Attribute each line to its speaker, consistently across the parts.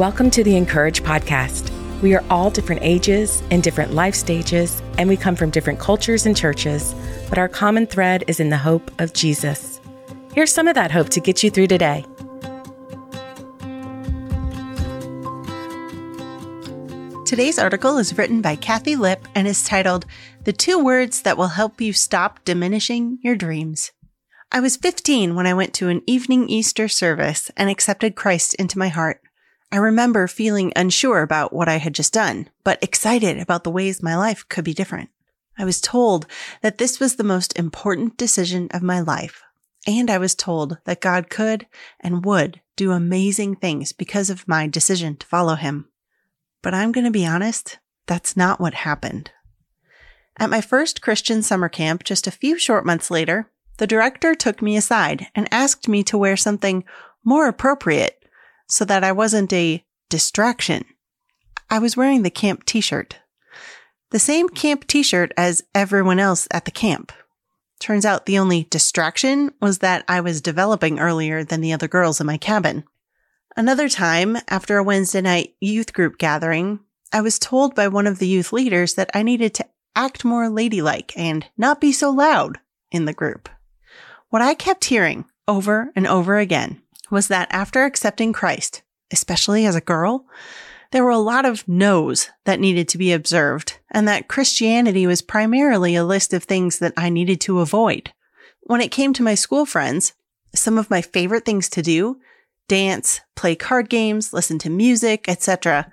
Speaker 1: Welcome to the (in)courage podcast. We are all different ages and different life stages, and we come from different cultures and churches, but our common thread is in the hope of Jesus. Here's some of that hope to get you through today.
Speaker 2: Today's article is written by Kathi Lipp and is titled The Two Words That Will Help You Stop Diminishing Your Dreams. I was 15 when I went to an evening Easter service and accepted Christ into my heart. I remember feeling unsure about what I had just done, but excited about the ways my life could be different. I was told that this was the most important decision of my life. And I was told that God could and would do amazing things because of my decision to follow him. But I'm going to be honest, that's not what happened. At my first Christian summer camp, just a few short months later, the director took me aside and asked me to wear something more appropriate so that I wasn't a distraction. I was wearing the camp t-shirt. The same camp t-shirt as everyone else at the camp. Turns out the only distraction was that I was developing earlier than the other girls in my cabin. Another time, after a Wednesday night youth group gathering, I was told by one of the youth leaders that I needed to act more ladylike and not be so loud in the group. What I kept hearing over and over again was that after accepting Christ, especially as a girl, there were a lot of no's that needed to be observed, and that Christianity was primarily a list of things that I needed to avoid. When it came to my school friends, some of my favorite things to do, dance, play card games, listen to music, etc.,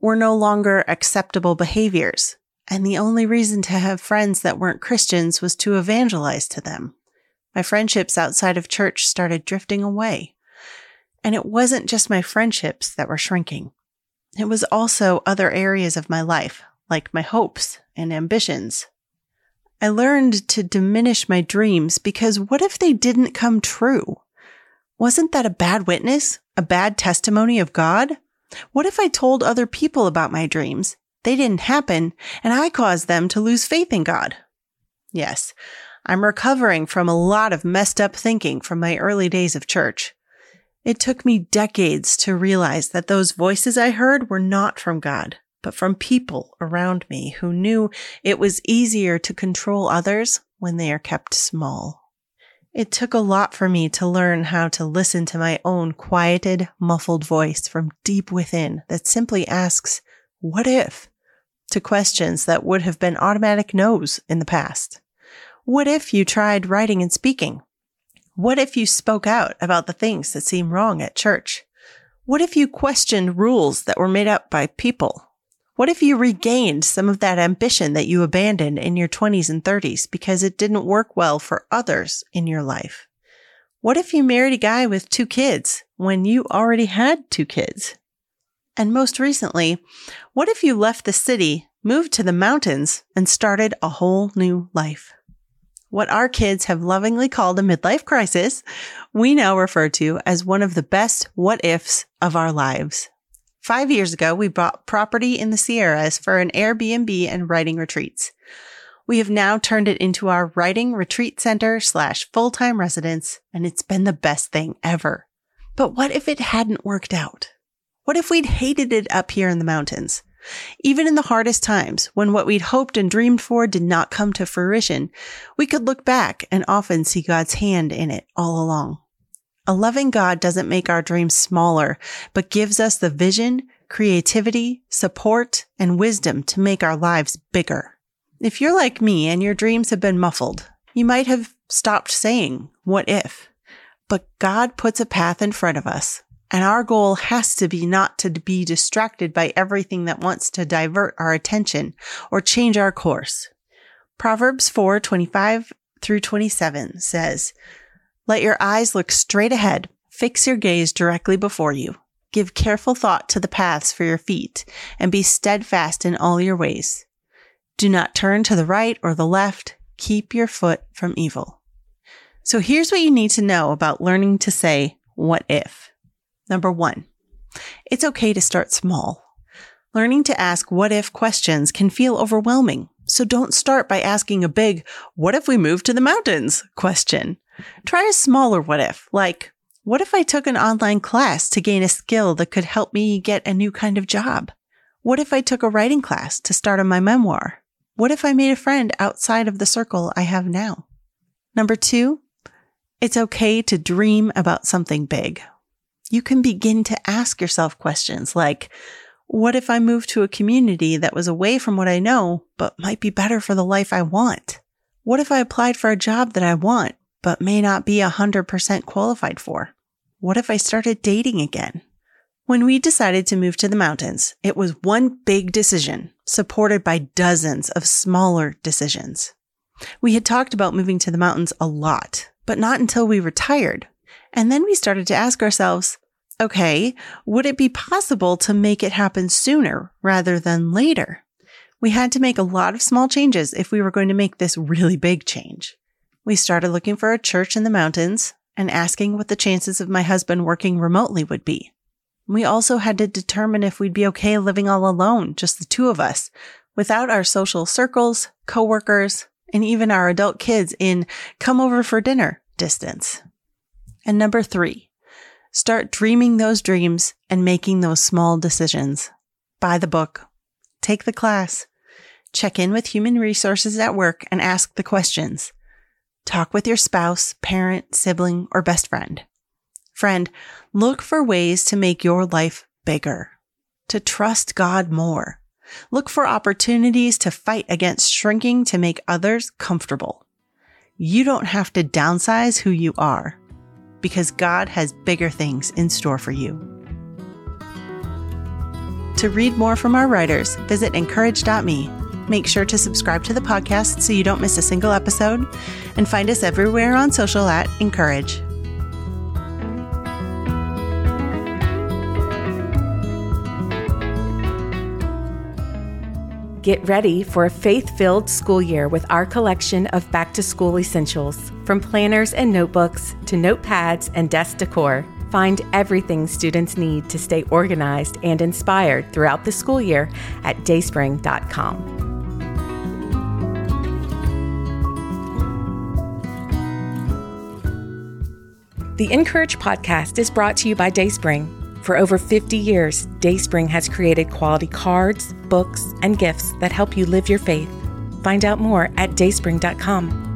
Speaker 2: were no longer acceptable behaviors. And the only reason to have friends that weren't Christians was to evangelize to them. My friendships outside of church started drifting away. And it wasn't just my friendships that were shrinking. It was also other areas of my life, like my hopes and ambitions. I learned to diminish my dreams because what if they didn't come true? Wasn't that a bad witness? A bad testimony of God? What if I told other people about my dreams? They didn't happen and I caused them to lose faith in God. Yes, I'm recovering from a lot of messed up thinking from my early days of church. It took me decades to realize that those voices I heard were not from God, but from people around me who knew it was easier to control others when they are kept small. It took a lot for me to learn how to listen to my own quieted, muffled voice from deep within that simply asks, what if? to questions that would have been automatic no's in the past. What if you tried writing and speaking? What if you spoke out about the things that seem wrong at church? What if you questioned rules that were made up by people? What if you regained some of that ambition that you abandoned in your 20s and 30s because it didn't work well for others in your life? What if you married a guy with two kids when you already had two kids? And most recently, what if you left the city, moved to the mountains, and started a whole new life? What our kids have lovingly called a midlife crisis, we now refer to as one of the best what ifs of our lives. Five years ago, we bought property in the Sierras for an Airbnb and writing retreats. We have now turned it into our writing retreat center slash full time residence, and it's been the best thing ever. But what if it hadn't worked out? What if we'd hated it up here in the mountains? Even in the hardest times, when what we'd hoped and dreamed for did not come to fruition, we could look back and often see God's hand in it all along. A loving God doesn't make our dreams smaller, but gives us the vision, creativity, support, and wisdom to make our lives bigger. If you're like me and your dreams have been muffled, you might have stopped saying, what if? But God puts a path in front of us and our goal has to be not to be distracted by everything that wants to divert our attention or change our course. Proverbs 4 25 through 27 says, Let your eyes look straight ahead, fix your gaze directly before you. Give careful thought to the paths for your feet, and be steadfast in all your ways. Do not turn to the right or the left. Keep your foot from evil. So here's what you need to know about learning to say, what if? Number one, it's okay to start small. Learning to ask what if questions can feel overwhelming. So don't start by asking a big, what if we move to the mountains question. Try a smaller what if, like, What if I took an online class to gain a skill that could help me get a new kind of job? What if I took a writing class to start on my memoir? What if I made a friend outside of the circle I have now? Number two, it's okay to dream about something big. You can begin to ask yourself questions like, what if I moved to a community that was away from what I know, but might be better for the life I want? What if I applied for a job that I want, but may not be 100% qualified for? What if I started dating again? When we decided to move to the mountains, it was one big decision supported by dozens of smaller decisions. We had talked about moving to the mountains a lot, but not until we retired. And then we started to ask ourselves, okay, would it be possible to make it happen sooner rather than later? We had to make a lot of small changes if we were going to make this really big change. We started looking for a church in the mountains and asking what the chances of my husband working remotely would be. We also had to determine if we'd be okay living all alone, just the two of us, without our social circles, coworkers, and even our adult kids in come over for dinner distance. And number three, Start dreaming those dreams and making those small decisions. Buy the book. Take the class. Check in with human resources at work and ask the questions. Talk with your spouse, parent, sibling, or best friend. Friend, look for ways to make your life bigger, to trust God more. Look for opportunities to fight against shrinking to make others comfortable. You don't have to downsize who you are because God has bigger things in store for you. To read more from our writers, visit incourage.me. Make sure to subscribe to the podcast so you don't miss a single episode, and find us everywhere on social at (in)courage.
Speaker 1: Get ready for a faith filled school year with our collection of back to school essentials. From planners and notebooks to notepads and desk decor, find everything students need to stay organized and inspired throughout the school year at dayspring.com. The (in)courage podcast is brought to you by Dayspring. For over 50 years, Dayspring has created quality cards, books, and gifts that help you live your faith. Find out more at dayspring.com.